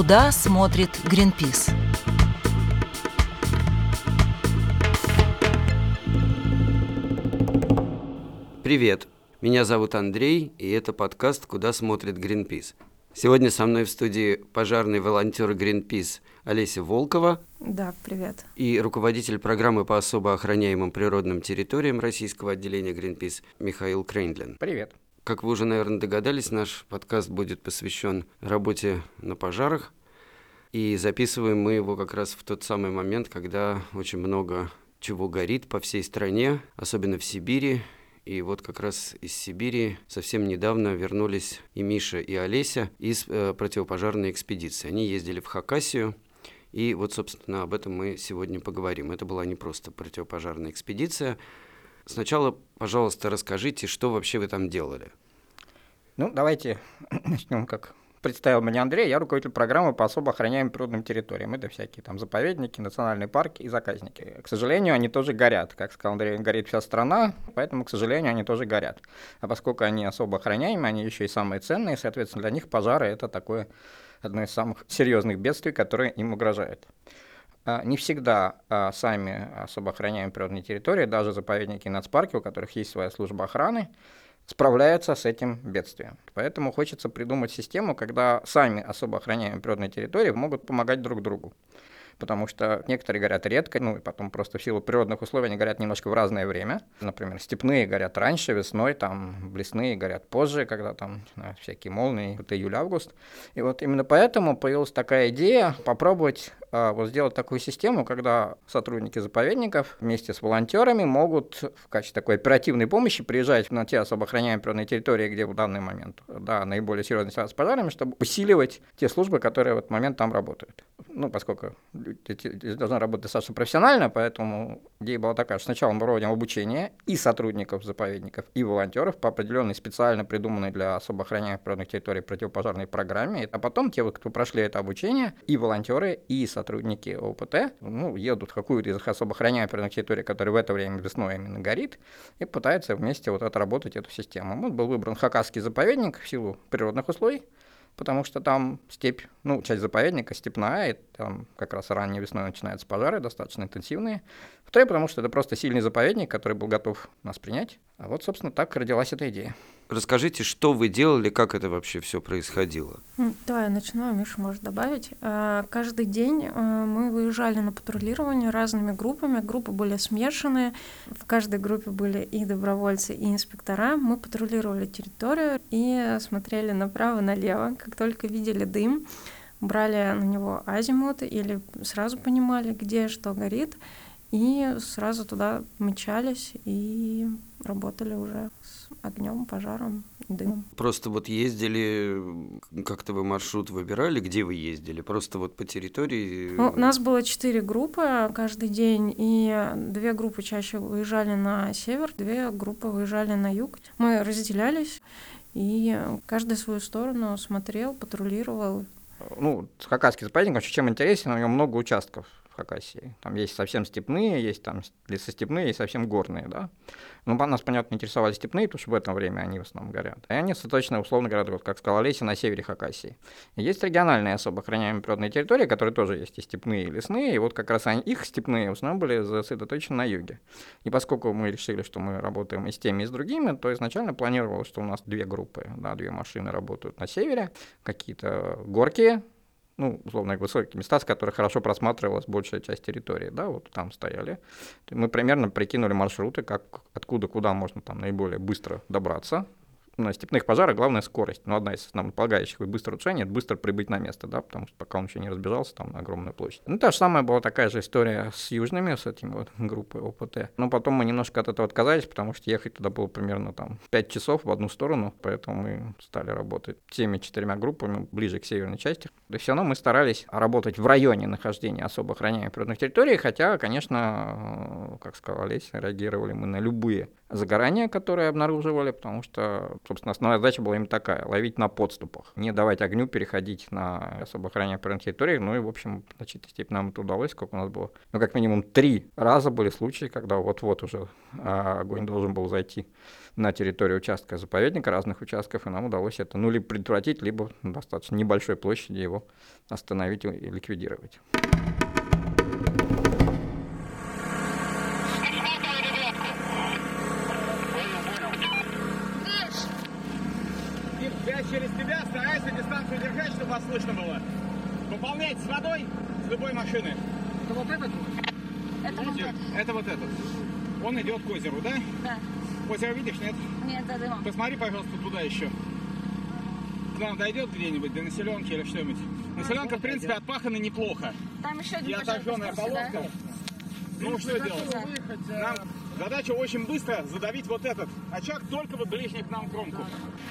Куда смотрит Гринпис? Привет, меня зовут Андрей, и это подкаст «Куда смотрит Гринпис». Сегодня со мной в студии пожарный волонтер Гринпис Олеся Волкова. Да, привет. И руководитель программы по особо охраняемым природным территориям российского отделения Гринпис Михаил Крейндлин. Привет. Как вы уже, наверное, догадались, наш подкаст будет посвящен работе на пожарах. И записываем мы его как раз в тот самый момент, когда очень много чего горит по всей стране, особенно в Сибири. И вот как раз из Сибири совсем недавно вернулись и Миша, и Олеся из э, противопожарной экспедиции. Они ездили в Хакасию, и вот, собственно, об этом мы сегодня поговорим. Это была не просто противопожарная экспедиция, Сначала, пожалуйста, расскажите, что вообще вы там делали. Ну, давайте начнем как представил меня Андрей, я руководитель программы по особо охраняемым природным территориям. Это всякие там заповедники, национальные парки и заказники. К сожалению, они тоже горят. Как сказал Андрей, горит вся страна, поэтому, к сожалению, они тоже горят. А поскольку они особо охраняемые, они еще и самые ценные, соответственно, для них пожары — это такое одно из самых серьезных бедствий, которые им угрожают. А, не всегда а, сами особо охраняемые природные территории, даже заповедники и нацпарки, у которых есть своя служба охраны, справляются с этим бедствием. Поэтому хочется придумать систему, когда сами особо охраняемые природные территории могут помогать друг другу потому что некоторые горят редко, ну и потом просто в силу природных условий они горят немножко в разное время. Например, степные горят раньше, весной, там лесные горят позже, когда там знаю, всякие молнии, это июль-август. И вот именно поэтому появилась такая идея попробовать вот сделать такую систему, когда сотрудники заповедников вместе с волонтерами могут в качестве такой оперативной помощи приезжать на те особо охраняемые природные территории, где в данный момент да, наиболее серьезная ситуация с пожарами, чтобы усиливать те службы, которые в этот момент там работают. Ну, поскольку должна работать достаточно профессионально, поэтому идея была такая, что сначала мы проводим обучение и сотрудников заповедников, и волонтеров по определенной специально придуманной для особо охраняемых природных территорий противопожарной программе, а потом те, кто прошли это обучение, и волонтеры, и сотрудники ОПТ, ну, едут в какую-то из особо охраняемых территорий, которая в это время весной именно горит, и пытаются вместе вот отработать эту систему. Вот был выбран Хакасский заповедник в силу природных условий, потому что там степь, ну, часть заповедника степная, и там как раз ранней весной начинаются пожары, достаточно интенсивные. Второе, потому что это просто сильный заповедник, который был готов нас принять. А вот, собственно, так родилась эта идея. Расскажите, что вы делали, как это вообще все происходило? Давай я начну, а Миша может добавить. Э, каждый день э, мы выезжали на патрулирование разными группами. Группы были смешанные. В каждой группе были и добровольцы, и инспектора. Мы патрулировали территорию и смотрели направо-налево. Как только видели дым, брали на него азимут или сразу понимали, где что горит, и сразу туда мчались и работали уже с огнем, пожаром, дымом. Просто вот ездили, как-то вы маршрут выбирали, где вы ездили? Просто вот по территории? Ну, у нас было четыре группы каждый день, и две группы чаще выезжали на север, две группы выезжали на юг. Мы разделялись, и каждый свою сторону смотрел, патрулировал. Ну, Хакасский заповедник чем интересен, у него много участков Хакасии. Там есть совсем степные, есть там лесостепные, есть совсем горные, да. Ну, нас, понятно, интересовали степные, потому что в это время они в основном горят. И они точно, условно говоря, вот как сказала Леся, на севере Хакасии. И есть региональные особо охраняемые природные территории, которые тоже есть и степные, и лесные, и вот как раз они, их степные в основном были сосредоточены на юге. И поскольку мы решили, что мы работаем и с теми, и с другими, то изначально планировалось, что у нас две группы, да, две машины работают на севере, какие-то горки, ну, условно, высокие места, с которых хорошо просматривалась большая часть территории, да, вот там стояли. Мы примерно прикинули маршруты, как, откуда, куда можно там наиболее быстро добраться, на степных пожарах главная скорость. Но одна из основополагающих быстро решений — это быстро прибыть на место, да, потому что пока он еще не разбежался там на огромную площадь. Ну, та же самая была такая же история с южными, с этими вот группой ОПТ. Но потом мы немножко от этого отказались, потому что ехать туда было примерно там 5 часов в одну сторону, поэтому мы стали работать теми четырьмя группами ближе к северной части. И все равно мы старались работать в районе нахождения особо охраняемых природных территорий, хотя, конечно, как сказала Олеся, реагировали мы на любые загорания, которые обнаруживали, потому что, собственно, основная задача была именно такая — ловить на подступах, не давать огню переходить на особо охраняемые территории. Ну и, в общем, в значительной нам это удалось, сколько у нас было. Ну, как минимум три раза были случаи, когда вот-вот уже а, огонь должен был зайти на территории участка заповедника, разных участков, и нам удалось это, ну, либо предотвратить, либо достаточно небольшой площади его остановить и ликвидировать. Я через тебя старайся дистанцию держать, чтобы вас слышно было. Пополнять с водой с любой машины. Это вот этот? Это вот это. Это вот этот. Он идет к озеру, да? Да. Озеро видишь, нет? Нет, за дымом. Посмотри, пожалуйста, туда еще. К нам дойдет где-нибудь до населенки или что-нибудь. Населенка, в принципе, отпахана неплохо. Там еще один И отожженная полоска. Ну, что делать? Нам задача очень быстро задавить вот этот очаг только вот ближних к нам кромку.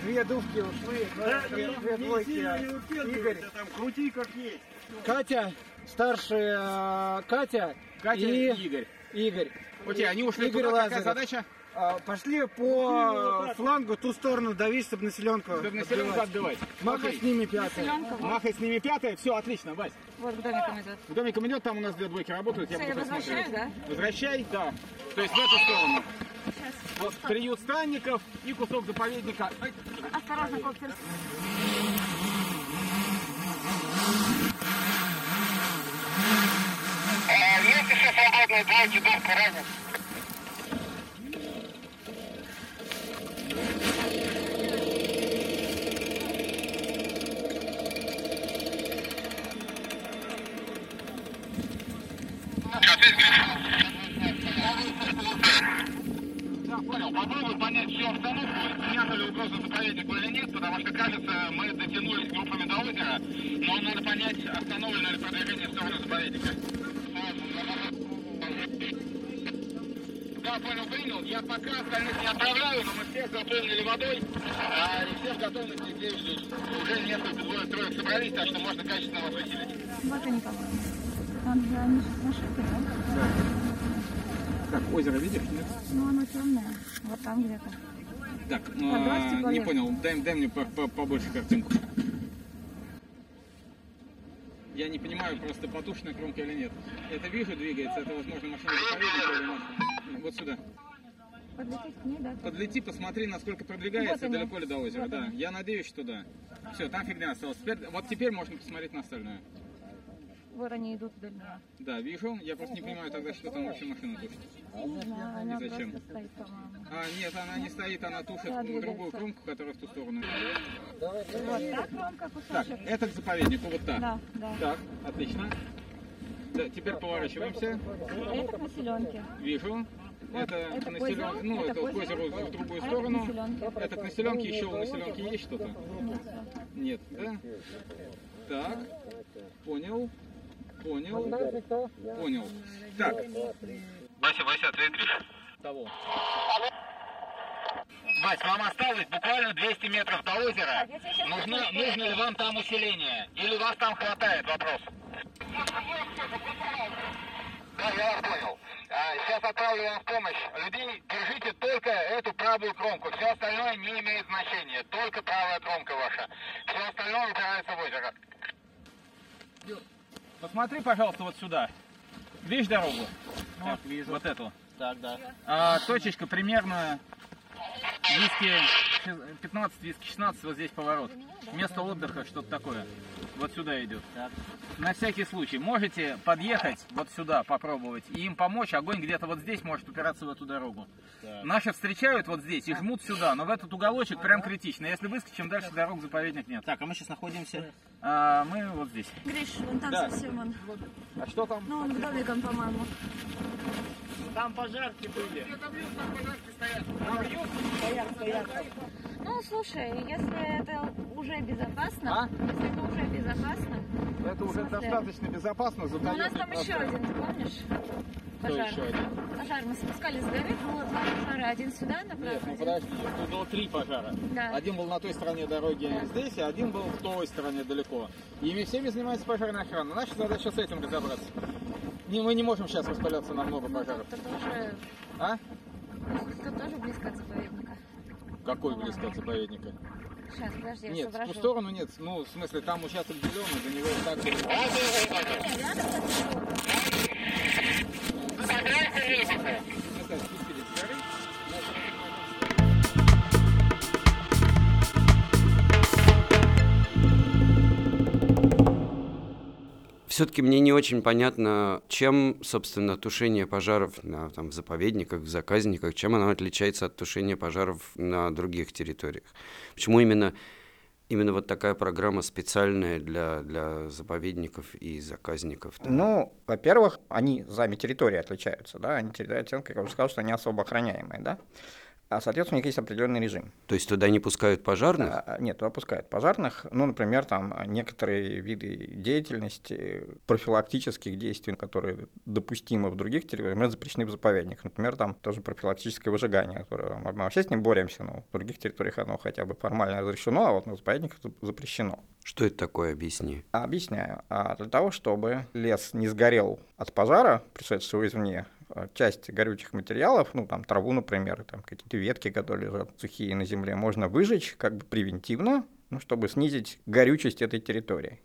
Две дувки ушли, две, две двойки. Игорь, там крути как есть. Катя, старшая Катя, Катя и и Игорь. Игорь. Окей, они ушли Игорь туда, какая Лазарев. задача? А, Пошли по флангу, ту сторону давить, чтобы населенку. Чтобы населенку отбивать. отбивать. Махай Окей. с ними пятая. Махай с ними пятая, все, отлично, Вась. Вот к домикам идет. В домиком идет, там у нас две двойки работают, я Всё, буду я возвращаю, да? Возвращай, да. То есть в эту сторону. Вот приют странников и кусок заповедника. Осторожно, коптер. Дурка ранен. Да, понял. Попробуй понять всю обстановку, снята ли угроза заповеднику или нет, потому что, кажется, мы дотянулись группами до озера, но надо понять, остановлено ли продвижение в сторону заповедника. Понял, принял. Я пока остальных не отправляю, но мы всех заполнили водой, а и все в готовности здесь ждут. Уже несколько двое троек собрались, так что можно качественно вас выселить. Вот они, по-моему. Там же они на шибке, да? Так, озеро видишь, нет? Ну, оно темное. Вот там где-то. Так, давайте не понял, дай, дай мне по- по- побольше картинку. Я не понимаю, просто потушенная кромка или нет. Это вижу двигается, это, возможно, машина заповедника или машина. Вот сюда. Подлететь к ней, да? Подлети, посмотри, насколько продвигается, Вот далеко ли до озера. Вот да, они. я надеюсь, что да. Все, там фигня осталась. Теперь, вот теперь можно посмотреть на остальное. Вот они идут вдоль меня. Да, вижу. Я просто не понимаю тогда, что там вообще машина тушит. Не знаю, она зачем? стоит, по-моему. А, нет, она не стоит, она тушит Да, другую кромку, которая в ту сторону. Вот так громко Так, кусочек. это к заповеднику, вот так. Да, да. Так, отлично. Да, теперь поворачиваемся. Это к населенке. Вижу. Это, это населен- к озеру, ну, это это к озеру в другую а сторону. Это к населенке, еще у населенки есть что-то? Нет, да? Так, понял, понял, понял. Так. Вася, Вася, ответь, Гриш. Того. Вась, вам осталось буквально 200 метров до озера. Нужно, нужно ли вам там усиление? Или вас там хватает? Вопрос. Да, я вас понял. А, сейчас отправлю вам в помощь. Людей, держите только эту правую кромку. Все остальное не имеет значения. Только правая кромка ваша. Все остальное упирается в озеро. Посмотри, пожалуйста, вот сюда. Видишь дорогу? Вот, вижу. Вот эту. Так, да. А, точечка примерно виски 15, виски 16, вот здесь поворот. Место отдыха, что-то такое. Вот сюда идет. На всякий случай, можете подъехать вот сюда, попробовать, и им помочь. Огонь где-то вот здесь может упираться в эту дорогу. Наши встречают вот здесь и жмут сюда, но в этот уголочек прям критично. Если выскочим, дальше дорог заповедник нет. Так, а мы сейчас находимся. А, мы вот здесь. Гриш, вон там Да. совсем он. А что там? Ну, он к домикам, по-моему. Там пожарки были. Ну, слушай, если это уже безопасно, А? если это уже безопасно, Это уже смысле? достаточно безопасно. ну, у нас там еще один, ты помнишь? Пожар. еще один? Пожар. Мы спускались с горы, было два пожара. Один сюда направо, Нет, ну подожди, тут было три пожара. Да. Один был на той стороне дороги здесь, а один был в той стороне далеко. Ими всеми занимается пожарная охрана. Наша задача с этим разобраться. Не, мы не можем сейчас распыляться на много Ну, пожаров. тут, тут тоже, А? тут тоже близко от заповедника. Какой близко от заповедника? Сейчас, подожди, я Нет, в соображу. ту сторону нет. Ну, в смысле, там участок зеленый, до него и так... Рядом, Это все-таки мне не очень понятно, чем, собственно, тушение пожаров на там, заповедниках, в заказниках, чем оно отличается от тушения пожаров на других территориях. Почему именно именно вот такая программа специальная для, для заповедников и заказников? Ну, во-первых, они сами территории отличаются, да, они территория как я уже сказал, что они особо охраняемые, да. А, соответственно, у них есть определенный режим. То есть туда не пускают пожарных? А, нет, туда пускают пожарных. Ну, например, там некоторые виды деятельности, профилактических действий, которые допустимы в других территориях, например, запрещены в заповедниках. Например, там тоже профилактическое выжигание, которое мы вообще с ним боремся, но в других территориях оно хотя бы формально разрешено, а вот на заповедниках запрещено. Что это такое, объясни. Объясняю. А для того, чтобы лес не сгорел от пожара, пришедшего извне, Э, часть горючих материалов, ну, там, траву, например, там, какие-то ветки, которые лежат сухие на земле, можно выжечь как бы превентивно, ну, чтобы снизить горючесть этой территории.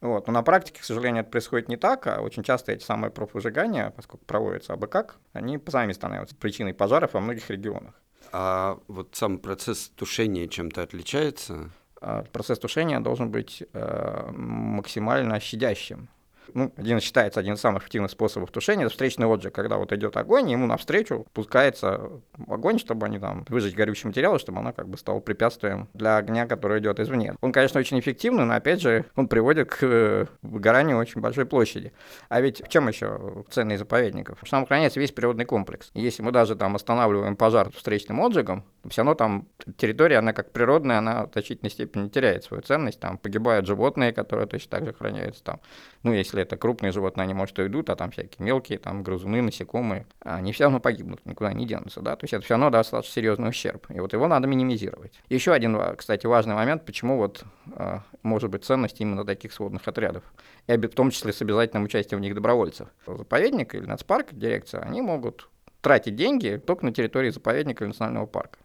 Вот. Но на практике, к сожалению, это происходит не так, а очень часто эти самые профвыжигания, поскольку проводятся абы как, они сами становятся причиной пожаров во многих регионах. А вот сам процесс тушения чем-то отличается? А процесс тушения должен быть э, максимально щадящим ну, один считается один из самых эффективных способов тушения, это встречный отжиг, когда вот идет огонь, ему навстречу пускается огонь, чтобы они там выжечь горючий материал, чтобы она как бы стала препятствием для огня, который идет извне. Он, конечно, очень эффективный, но опять же он приводит к э, выгоранию очень большой площади. А ведь в чем еще ценность заповедников? Что там охраняется весь природный комплекс. Если мы даже там останавливаем пожар встречным отжигом, все равно там территория, она как природная, она в значительной степени теряет свою ценность. Там погибают животные, которые точно так же охраняются там. Ну, если это крупные животные, они, может, и идут, а там всякие мелкие, там грызуны, насекомые, они все равно погибнут, никуда не денутся, да, то есть это все равно достаточно серьезный ущерб, и вот его надо минимизировать. Еще один, кстати, важный момент, почему вот э, может быть ценность именно таких сводных отрядов, и в том числе с обязательным участием в них добровольцев. Заповедник или нацпарк, дирекция, они могут тратить деньги только на территории заповедника или национального парка.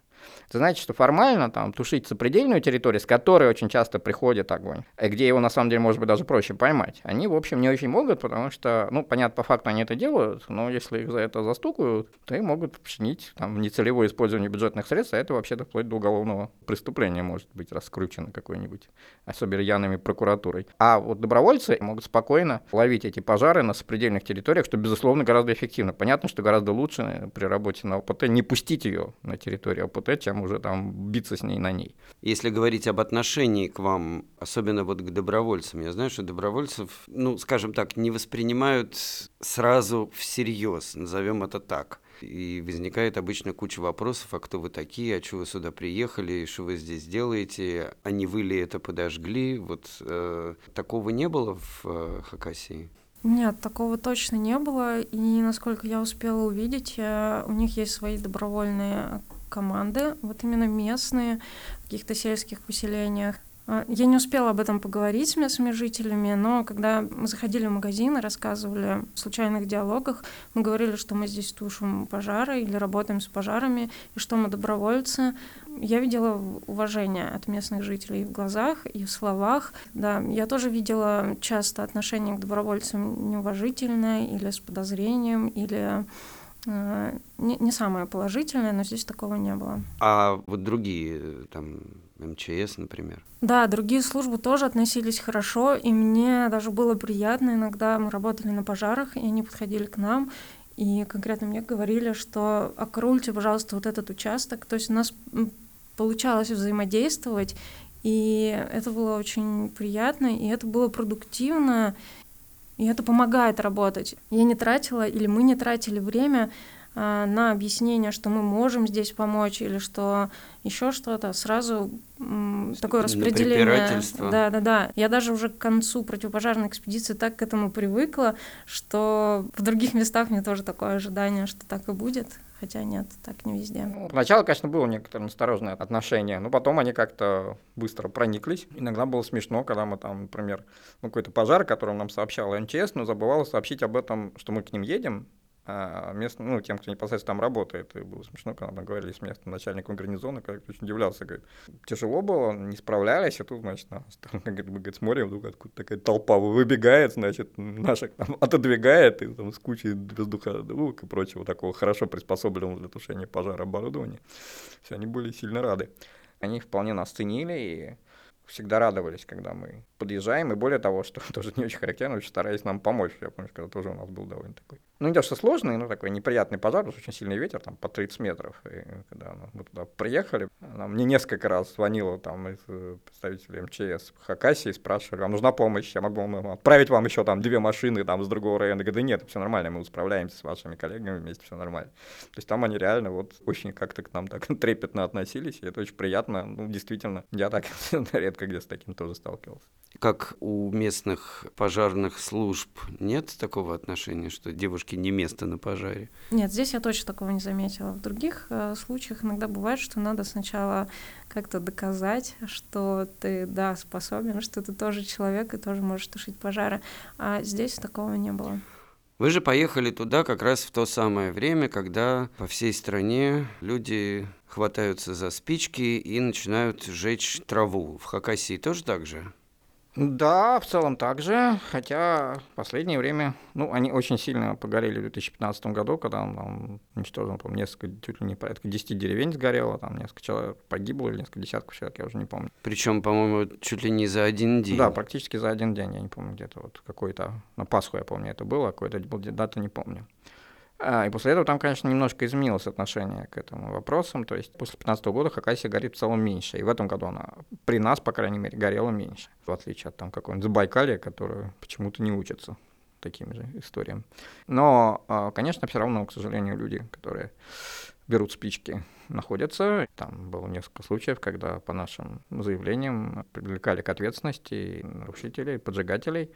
Это значит, что формально там тушить сопредельную территорию, с которой очень часто приходит огонь, где его на самом деле может быть даже проще поймать, они, в общем, не очень могут, потому что, ну, понятно, по факту они это делают, но если их за это застукают, то и могут починить там нецелевое использование бюджетных средств, а это вообще-то вплоть до уголовного преступления может быть раскручено какой-нибудь, особенно рьяными прокуратурой. А вот добровольцы могут спокойно ловить эти пожары на сопредельных территориях, что, безусловно, гораздо эффективно. Понятно, что гораздо лучше при работе на ОПТ не пустить ее на территорию ОПТ, чем уже там биться с ней на ней. Если говорить об отношении к вам, особенно вот к добровольцам, я знаю, что добровольцев, ну, скажем так, не воспринимают сразу всерьез, назовем это так. И возникает обычно куча вопросов, а кто вы такие, а что вы сюда приехали, что вы здесь делаете, а не вы ли это подожгли? Вот э, такого не было в э, Хакасии? Нет, такого точно не было. И насколько я успела увидеть, э, у них есть свои добровольные команды, вот именно местные, в каких-то сельских поселениях. А, я не успела об этом поговорить с местными жителями, но когда мы заходили в магазин и рассказывали в случайных диалогах, мы говорили, что мы здесь тушим пожары или работаем с пожарами, и что мы добровольцы. Я видела уважение от местных жителей в глазах и в словах. Да, я тоже видела часто отношение к добровольцам неуважительное или с подозрением, или не, не самое положительное, но здесь такого не было. А вот другие, там, МЧС, например? Да, другие службы тоже относились хорошо, и мне даже было приятно. Иногда мы работали на пожарах, и они подходили к нам, и конкретно мне говорили, что окрульте, пожалуйста, вот этот участок. То есть у нас получалось взаимодействовать, и это было очень приятно, и это было продуктивно, и это помогает работать. Я не тратила или мы не тратили время а, на объяснение, что мы можем здесь помочь или что еще что-то, сразу такое распределение. Да, да, да. Я даже уже к концу противопожарной экспедиции так к этому привыкла, что в других местах мне тоже такое ожидание, что так и будет. Хотя нет, так не везде. Ну, сначала, конечно, было некоторое настороженное отношение, но потом они как-то быстро прониклись. Иногда было смешно, когда мы там, например, ну, какой-то пожар, который нам сообщал МЧС, но забывала сообщить об этом, что мы к ним едем, а местным, ну, тем, кто непосредственно там работает. И было смешно, когда мы говорили с местным начальником гарнизона, как очень удивлялся, говорит, тяжело было, не справлялись, а тут, значит, нас, там, как мы, говорит, смотрим, вдруг откуда такая толпа выбегает, значит, наших там отодвигает, и там с кучей воздуходувок и прочего такого хорошо приспособленного для тушения пожара оборудования. Все, они были сильно рады. Они вполне нас ценили и всегда радовались, когда мы подъезжаем, и более того, что тоже не очень характерно, очень старались нам помочь. Я помню, когда тоже у нас был довольно такой. Ну, не то, что сложный, но такой неприятный пожар, потому что очень сильный ветер, там, по 30 метров. И когда мы туда приехали, нам мне несколько раз звонило там из э, представителей МЧС Хакасии, спрашивали, вам нужна помощь, я могу отправить вам еще там две машины там с другого района. Я говорю, да нет, все нормально, мы справляемся с вашими коллегами вместе, все нормально. То есть там они реально вот очень как-то к нам так трепетно относились, и это очень приятно. Ну, действительно, я так редко где с таким тоже сталкивался. Как у местных пожарных служб нет такого отношения, что девушке не место на пожаре? Нет, здесь я точно такого не заметила. В других э, случаях иногда бывает, что надо сначала как-то доказать, что ты, да, способен, что ты тоже человек и тоже можешь тушить пожары. А здесь такого не было. Вы же поехали туда как раз в то самое время, когда по всей стране люди хватаются за спички и начинают жечь траву. В Хакасии тоже так же? Да, в целом так же, хотя в последнее время, ну, они очень сильно погорели в 2015 году, когда он там уничтожил, по несколько, чуть ли не порядка 10 деревень сгорело, там несколько человек погибло или несколько десятков человек, я уже не помню. Причем, по-моему, чуть ли не за один день. Да, практически за один день, я не помню, где-то вот какой-то, на Пасху я помню это было, какой-то дату не помню. А, и после этого там, конечно, немножко изменилось отношение к этому вопросам. То есть после 2015 года Хакасия горит в целом меньше. И в этом году она при нас, по крайней мере, горела меньше. В отличие от там какого-нибудь Забайкалья, которое почему-то не учится таким же историям. Но, а, конечно, все равно, к сожалению, люди, которые берут спички, находятся. Там было несколько случаев, когда по нашим заявлениям привлекали к ответственности нарушителей, поджигателей.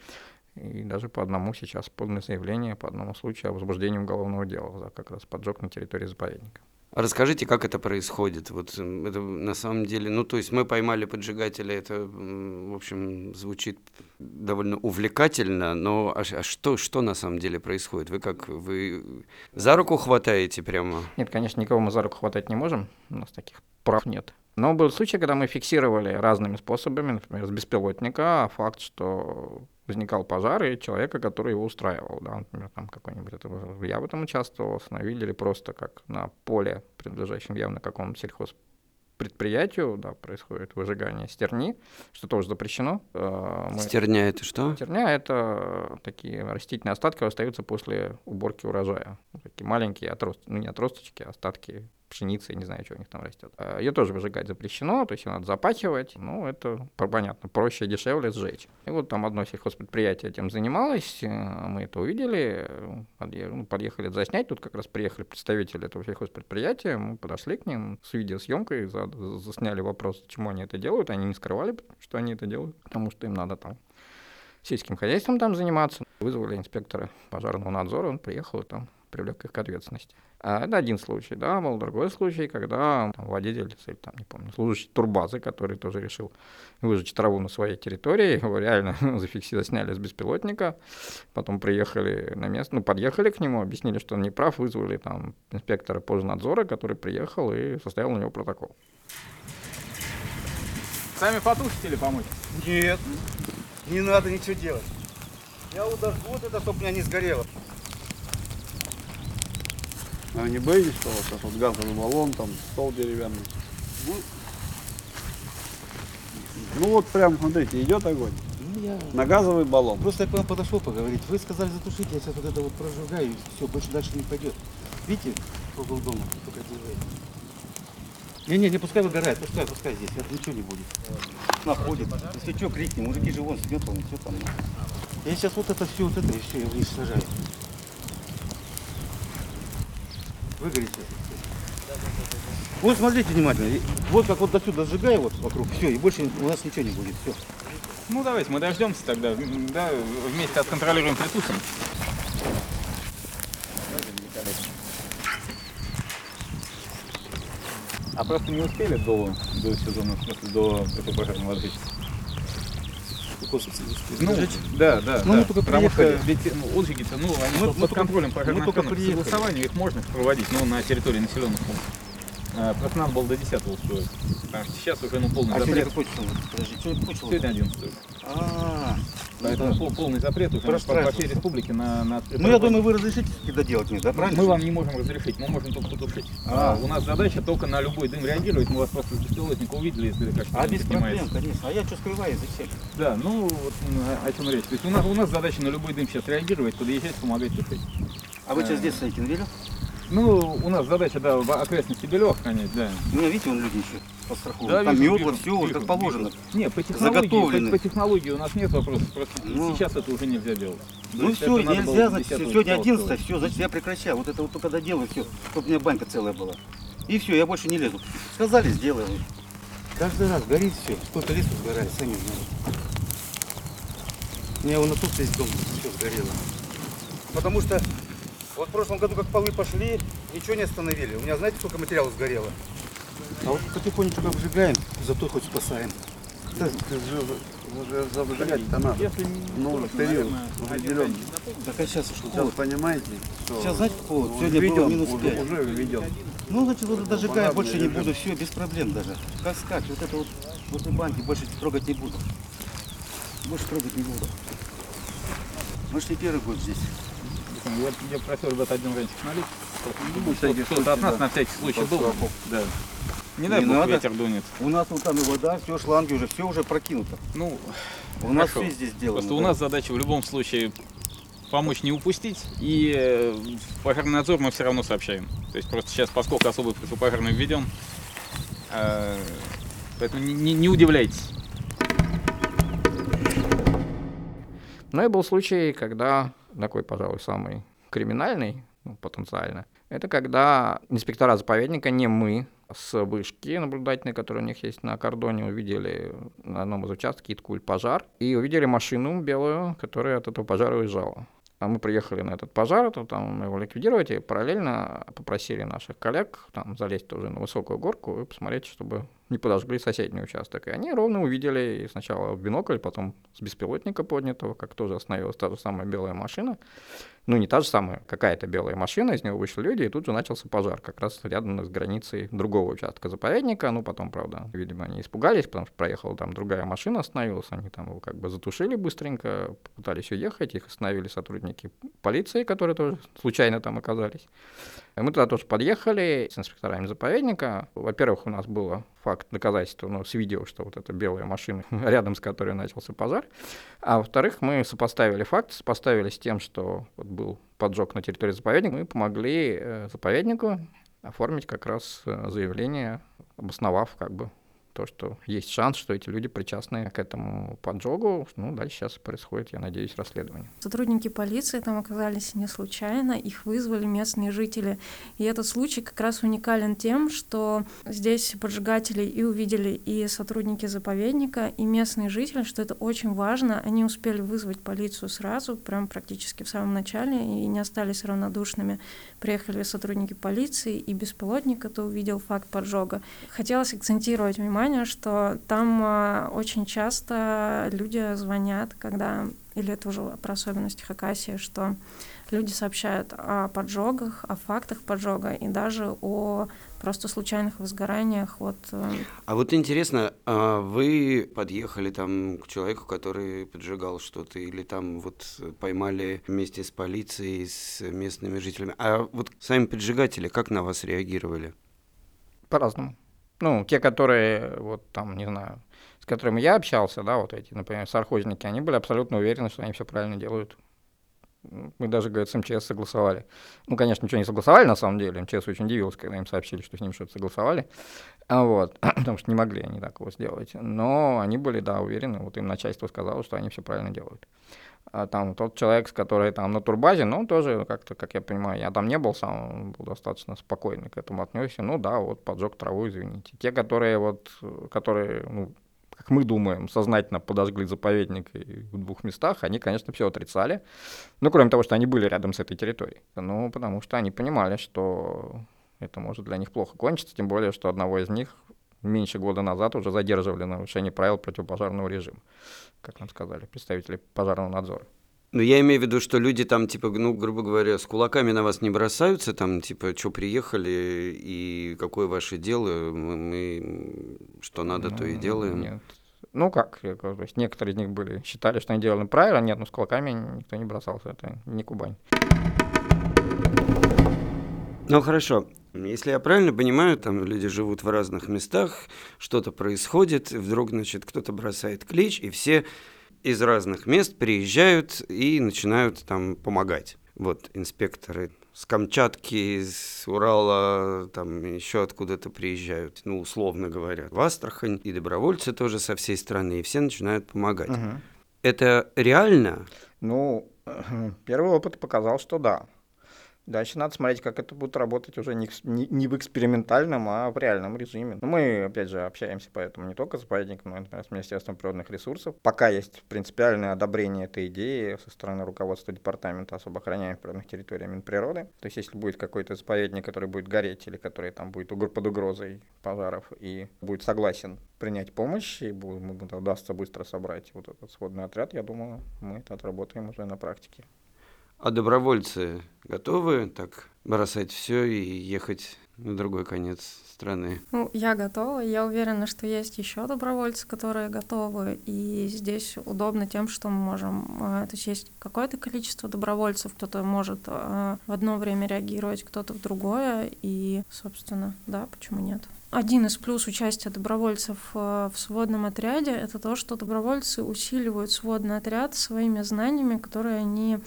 И даже по одному сейчас подано заявление по одному случаю о возбуждении уголовного дела за как раз поджог на территории заповедника. А расскажите, как это происходит? Вот это на самом деле, ну то есть мы поймали поджигателя, это, в общем, звучит довольно увлекательно, но а, а что, что на самом деле происходит? Вы как, вы за руку хватаете прямо? Нет, конечно, никого мы за руку хватать не можем, у нас таких прав нет. Но был случай, когда мы фиксировали разными способами, например, с беспилотника, факт, что возникал пожар, и человека, который его устраивал, да, например, там какой-нибудь, это, я в этом участвовал, остановили или просто как на поле, принадлежащем явно какому-то сельхоз предприятию, да, происходит выжигание стерни, что тоже запрещено. Э, мы... Стерня это что? Стерня это такие растительные остатки, остаются после уборки урожая. Такие маленькие отростки, ну не отросточки, а остатки пшеницы, не знаю, что у них там растет. А, ее тоже выжигать запрещено, то есть ее надо запахивать. Ну, это понятно, проще, дешевле сжечь. И вот там одно сельхозпредприятие этим занималось, э, мы это увидели, ну, подъехали заснять, тут как раз приехали представители этого сельхозпредприятия, мы подошли к ним с видеосъемкой, засняли вопрос, почему они это делают, они не скрывали, что они это делают, потому что им надо там сельским хозяйством там заниматься. Вызвали инспектора пожарного надзора, он приехал и там привлек их к ответственности. А это один случай, да, был другой случай, когда там, водитель, или там, не помню, служащий турбазы, который тоже решил выжечь траву на своей территории, его реально зафиксировали, сняли с беспилотника, потом приехали на место, ну, подъехали к нему, объяснили, что он не прав, вызвали там инспектора пожнадзора, который приехал и составил на него протокол. Сами потушите или помочь? Нет, не надо ничего делать. Я вот даже вот это, чтобы у меня не сгорело. А не боитесь, что у вас вот газовый баллон, там стол деревянный? Ну, ну вот прям, смотрите, идет огонь. Ну, я... На газовый баллон. Просто я к вам подошел поговорить. Вы сказали затушить, я сейчас вот это вот прожигаю, и все, больше дальше не пойдет. Видите, угол дома, только делает. Не-не, не пускай выгорает, пускай, пускай здесь, это ничего не будет. Находит. Если что, крикни, мужики же вон сидят, вон, все там. Я сейчас вот это все, вот это, и все, я вниз сажаю. Выгорит сейчас. Вот смотрите внимательно. Вот как вот до сюда сжигаю вот вокруг, все, и больше у нас ничего не будет. Все. Ну давайте, мы дождемся тогда, да, вместе отконтролируем притусом. А просто не успели до, до сезона, в смысле, до противопожарного отжечь? Ну, да, да, ну, да. Мы только Потому приехали. что ведь ну, отжиги-то, ну, они мы, под мы контролем только, пожарных мы только приехали. согласованию их можно проводить, но на территории населенных пунктов. А, просто надо было до 10 устроить. Потому что сейчас уже ну, полный А запрет. какой число? Подожди, сегодня какое число? Сегодня 11 А, Поэтому пол- полный запрет уже по, по всей республике на, на Ну, я думаю, вы разрешите это делать мне, да, правильно? Мы вам не можем разрешить, мы можем только потушить. А. А, у нас задача только на любой дым реагировать. Мы вас просто с беспилотника увидели, если как А без проблем, конечно. А я что скрываю, зачем? Да, ну вот м, о, чем речь. То есть у нас, у нас задача на любой дым сейчас реагировать, подъезжать, помогать тушить. А вы Э. что здесь стоите, на? Ну, у нас задача, да, в окрестности Белев охранять, да. У меня, видите, вон люди еще подстрахованы. Да, Там вижу, метла, все, вижу, как положено. Не, по технологии, по, по технологии у нас нет вопросов, просто Ну. сейчас это уже нельзя делать. Ну есть все, нельзя, значит, 10 сегодня числа 11 устроить. все, значит, я прекращаю. Вот это вот только доделаю, все, чтобы у меня банька целая была. И все, я больше не лезу. Сказали, сделаю. Каждый раз горит все. Сколько лесу сгорает, сами знаете. У меня вон на тут весь дом все сгорело. Потому что вот в прошлом году, как полы пошли, ничего не остановили. У меня знаете, сколько материала сгорело? А вот потихонечку обжигаем, зато хоть спасаем. Ты же уже зажигать-то надо. Если Ну, период запомнить. Так а сейчас что? Сейчас понимаете, что Сейчас знаете, какого? вот Сегодня было введен, минус уже, 5. уже введен. Ну, значит, вот Пожарный больше не буду, все, без проблем даже. Как скать, вот это вот, вот и банки больше трогать не буду. Больше трогать не буду. Может, не первый год здесь. Я, я просил ребят один раньше налить. Ну, Кто-то от нас да. на всякий случай был. Да. Не дай Не бог надо. ветер дунет. У нас вот там и вода, все, шланги уже, все уже прокинуто. Ну, У нас Хорошо. все здесь сделано. Просто у да. нас задача в любом случае помочь не упустить, и э, пожарный надзор мы все равно сообщаем. То есть просто сейчас, поскольку особый противопожарный введен, э, поэтому не, не- не удивляйтесь. Ну и был случай, когда такой, пожалуй, самый криминальный, ну, потенциально, это когда инспектора заповедника, не мы, с вышки наблюдательной, которая у них есть на кордоне, увидели на одном из участков Иткуль пожар и увидели машину белую, которая от этого пожара уезжала. А мы приехали на этот пожар, то там его ликвидировать, и параллельно попросили наших коллег там залезть тоже на высокую горку и посмотреть, чтобы не подожгли соседний участок. И они ровно увидели сначала в бинокль, потом с беспилотника поднятого, как тоже остановилась та же самая белая машина. Ну, не та же самая, какая-то белая машина, из него вышли люди, и тут же начался пожар, как раз рядом с границей другого участка заповедника. Ну, потом, правда, видимо, они испугались, потому что проехала там другая машина, остановилась, они там его как бы затушили быстренько, пытались уехать, их остановили сотрудники полиции, которые тоже случайно там оказались. Мы туда тоже подъехали с инспекторами заповедника. Во-первых, у нас было факт доказательства, ну, с видео, что вот эта белая машина, рядом с которой начался пожар. А во-вторых, мы сопоставили факт, сопоставили с тем, что вот был поджог на территории заповедника, мы помогли э, заповеднику оформить как раз э, заявление, обосновав как бы то, что есть шанс, что эти люди причастны к этому поджогу. Ну, дальше сейчас происходит, я надеюсь, расследование. Сотрудники полиции там оказались не случайно, их вызвали местные жители. И этот случай как раз уникален тем, что здесь поджигатели и увидели и сотрудники заповедника, и местные жители, что это очень важно. Они успели вызвать полицию сразу, прям практически в самом начале, и не остались равнодушными. Приехали сотрудники полиции, и беспилотник это увидел факт поджога. Хотелось акцентировать внимание, что там а, очень часто люди звонят, когда или это уже про особенности Хакасии, что люди сообщают о поджогах, о фактах поджога и даже о просто случайных возгораниях. Вот, э, А вот интересно, а вы подъехали там к человеку, который поджигал что-то, или там вот поймали вместе с полицией, с местными жителями. А вот сами поджигатели как на вас реагировали? По-разному. Ну, те, которые, вот там, не знаю, с которыми я общался, да, вот эти, например, сархозники, они были абсолютно уверены, что они все правильно делают. Мы даже, говорят, с МЧС согласовали. Ну, конечно, ничего не согласовали на самом деле. МЧС очень удивилась, когда им сообщили, что с ним что-то согласовали. А вот, потому что не могли они такого сделать. Но они были, да, уверены. Вот им начальство сказало, что они все правильно делают. А там тот человек, который там на турбазе, ну, тоже как-то, как я понимаю, я там не был сам, был достаточно спокойно к этому отнесся. Ну да, вот поджег траву, извините. Те, которые вот, которые, ну, как мы думаем, сознательно подожгли заповедник в двух местах, они, конечно, все отрицали. Ну, кроме того, что они были рядом с этой территорией. Ну, потому что они понимали, что это может для них плохо кончиться, тем более, что одного из них меньше года назад уже задерживали на нарушение правил противопожарного режима, как нам сказали представители пожарного надзора. Ну, я имею в виду, что люди там, типа, ну, грубо говоря, с кулаками на вас не бросаются, там, типа, что приехали и какое ваше дело, мы, мы что надо, то и Ну, делаем. Нет. Ну как, я говорю, то есть некоторые из них были, считали, что они делали правильно, нет, ну с кулаками никто не бросался, это не Кубань. Ну, хорошо. Если я правильно понимаю, там люди живут в разных местах, что-то происходит, вдруг, значит, кто-то бросает клич, и все из разных мест приезжают и начинают там помогать. Вот инспекторы с Камчатки, с Урала, там еще откуда-то приезжают, ну, условно говоря, в Астрахань, и добровольцы тоже со всей страны, и все начинают помогать. Мгм. Это реально? Ну, первый опыт показал, что да. Дальше надо смотреть, как это будет работать уже не, не- не в экспериментальном, а в реальном режиме. Ну, мы, опять же, общаемся поэтому не только с заповедником, но и, например, с Министерством природных ресурсов. Пока есть принципиальное одобрение этой идеи со стороны руководства Департамента особо охраняемых природных территорий Минприроды. То есть, если будет какой-то заповедник, который будет гореть или который там будет под угрозой пожаров и будет согласен принять помощь, и бу- ему удастся быстро собрать вот этот сводный отряд, я думаю, мы это отработаем уже на практике. А добровольцы готовы так бросать все и ехать на другой конец страны? Ну, я готова. Я уверена, что есть еще добровольцы, которые готовы. И здесь удобно тем, что мы можем... э, То есть есть какое-то количество добровольцев, кто-то может э, в одно время реагировать, кто-то в другое. И, собственно, да, почему нет? Один из плюс участия добровольцев э, в сводном отряде — это то, что добровольцы усиливают сводный отряд своими знаниями, которые они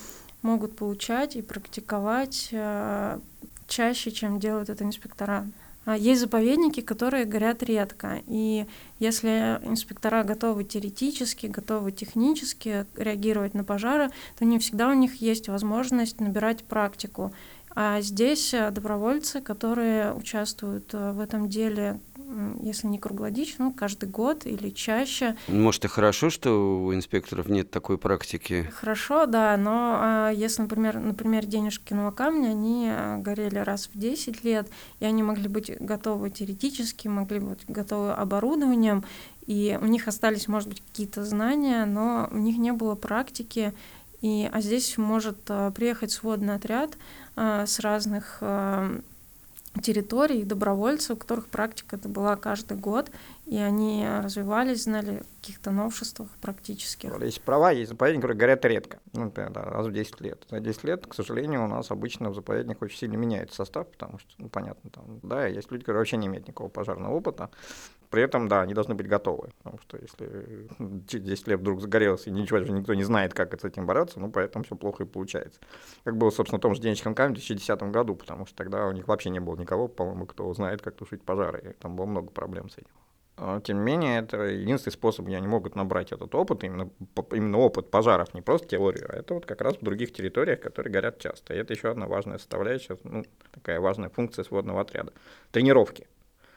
могут получать и практиковать э, чаще, чем делают это инспектора. А Есть заповедники, которые горят редко, и если инспектора готовы теоретически, готовы технически реагировать на пожары, то не всегда у них есть возможность набирать практику. А здесь э, добровольцы, которые участвуют э, в этом деле, если не круглогодично, ну, каждый год или чаще, Может, и хорошо, что у инспекторов нет такой практики? Хорошо, да, но а, если, например, например, денежкиного камня, они а, горели раз в 10 лет, и они могли быть готовы теоретически, могли быть готовы оборудованием, и у них остались, может быть, какие-то знания, но у них не было практики, и, а здесь может а, приехать сводный отряд с разных территорий, добровольцев, у которых практика это была каждый год, и они развивались, знали каких-то новшествах практических. Есть права, есть заповедники, которые горят редко, ну, да, раз в 10 лет. За 10 лет, к сожалению, у нас обычно в заповедниках очень сильно меняется состав, потому что, ну, понятно, там, да, есть люди, которые вообще не имеют никакого пожарного опыта, при этом, да, они должны быть готовы, потому что если через 10 лет вдруг загорелось, и ничего же никто не знает, как с этим бороться, ну, поэтому все плохо и получается. Как было, собственно, в том же Денежском камне в 2010 году, потому что тогда у них вообще не было никого, по-моему, кто знает, как тушить пожары, и там было много проблем с этим. А, Тем не менее, это единственный способ, где они могут набрать этот опыт, именно, именно опыт пожаров, не просто теорию, а это вот как раз в других территориях, которые горят часто. И это еще одна важная составляющая, ну, такая важная функция сводного отряда. Тренировки.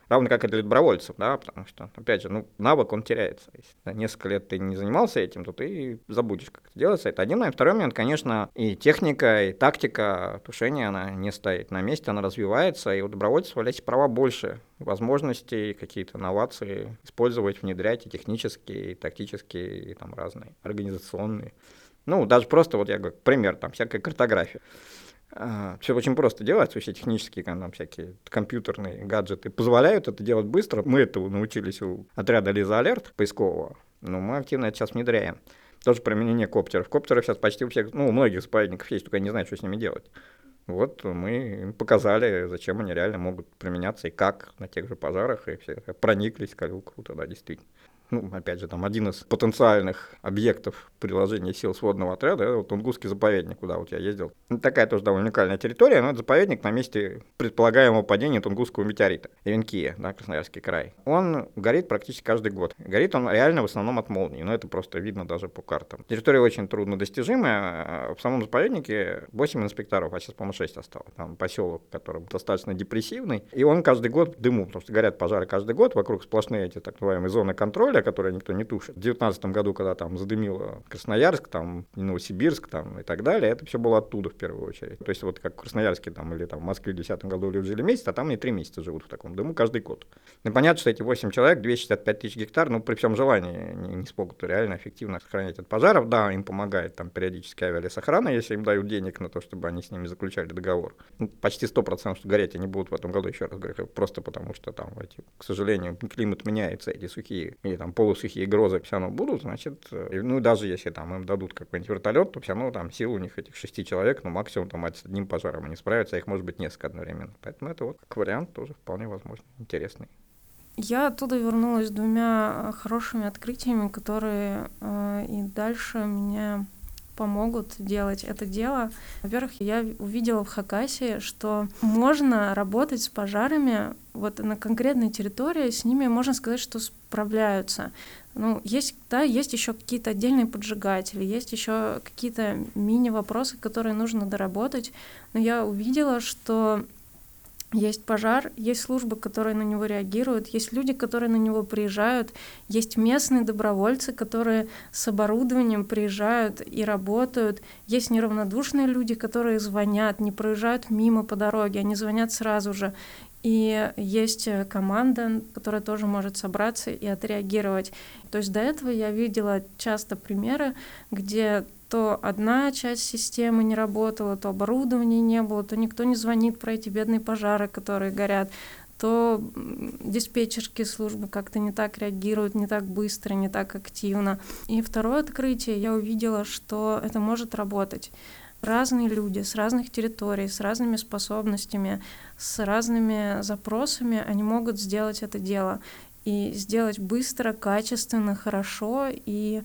Равно как и для добровольцев, да, потому что, опять же, ну, навык, он теряется. Если несколько лет ты не занимался этим, то ты забудешь, как это делается. Это один момент. Второй момент, конечно, и техника, и тактика тушения, она не стоит на месте, она развивается, и у добровольцев является права больше возможностей, какие-то новации использовать, внедрять и технические, и тактические, и там разные, организационные. Ну, даже просто, вот я говорю, пример, там, всякая картография. Все очень просто делается, все технические там, всякие компьютерные гаджеты позволяют это делать быстро. Мы этого научились у отряда Лиза Алерт поискового, но мы активно это сейчас внедряем. Тоже применение коптеров. Коптеры сейчас почти у всех, ну, у многих заповедников есть, только я не знаю, что с ними делать. Вот мы им показали, зачем они реально могут применяться и как на тех же пожарах, и все прониклись, сказали, круто, да, действительно. Ну, опять же, там один из потенциальных объектов приложения сил сводного отряда, это вот Тунгусский заповедник, куда вот я ездил. Такая тоже довольно уникальная территория, но это заповедник на месте предполагаемого падения Тунгусского метеорита, Ивенкия, да, Красноярский край. Он горит практически каждый год. Горит он реально в основном от молнии, но это просто видно даже по картам. Территория очень труднодостижимая. а В самом заповеднике 8 инспекторов, а сейчас, по-моему, 6 осталось. Там поселок, который достаточно депрессивный, и он каждый год дыму, потому что горят пожары каждый год, вокруг сплошные эти так называемые зоны контроля, история, которую никто не тушит. В 2019 году, когда там задымило Красноярск, там Новосибирск там, и так далее, это все было оттуда в первую очередь. То есть вот как в Красноярске там, или там в Москве в 2010 году люди жили месяц, а там не три месяца живут в таком дыму каждый год. Ну, понятно, что эти 8 человек, 265 тысяч гектар, ну, при всем желании не, не смогут реально эффективно сохранять от пожаров. Да, им помогает там периодически авиалесохрана, если им дают денег на то, чтобы они с ними заключали договор. Ну, почти 100% что гореть они будут в этом году, еще раз говорю, просто потому что там, эти, к сожалению, климат меняется, эти сухие или там полусухие грозы все равно будут, значит, э, ну, даже если там им дадут какой-нибудь вертолет, то все равно там сил у них этих шести человек, ну, максимум там с одним пожаром они справятся, а их может быть несколько одновременно. Поэтому это вот как вариант тоже вполне возможно, интересный. Я оттуда вернулась с двумя хорошими открытиями, которые э, и дальше меня помогут делать это дело. Во-первых, я увидела в Хакасии, что можно работать с пожарами вот на конкретной территории, с ними можно сказать, что справляются. Ну, есть, да, есть еще какие-то отдельные поджигатели, есть еще какие-то мини-вопросы, которые нужно доработать. Но я увидела, что есть пожар, есть службы, которые на него реагируют, есть люди, которые на него приезжают, есть местные добровольцы, которые с оборудованием приезжают и работают, есть неравнодушные люди, которые звонят, не проезжают мимо по дороге, они звонят сразу же. И есть команда, которая тоже может собраться и отреагировать. То есть до этого я видела часто примеры, где то одна часть системы не работала, то оборудования не было, то никто не звонит про эти бедные пожары, которые горят, то диспетчерские службы как-то не так реагируют, не так быстро, не так активно. И второе открытие, я увидела, что это может работать. Разные люди с разных территорий, с разными способностями, с разными запросами, они могут сделать это дело. И сделать быстро, качественно, хорошо и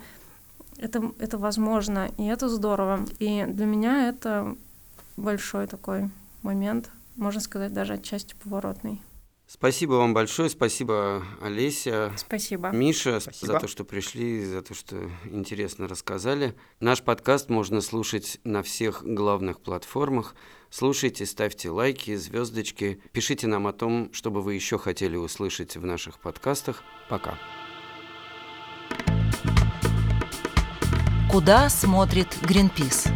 это, это возможно, и это здорово. И для меня это большой такой момент, можно сказать, даже отчасти поворотный. Спасибо вам большое, спасибо Олеся. Спасибо. Миша, Спасибо. за то, что пришли, за то, что интересно рассказали. Наш подкаст можно слушать на всех главных платформах. Слушайте, ставьте лайки, звездочки, пишите нам о том, что бы вы еще хотели услышать в наших подкастах. Пока. Куда смотрит Гринпис?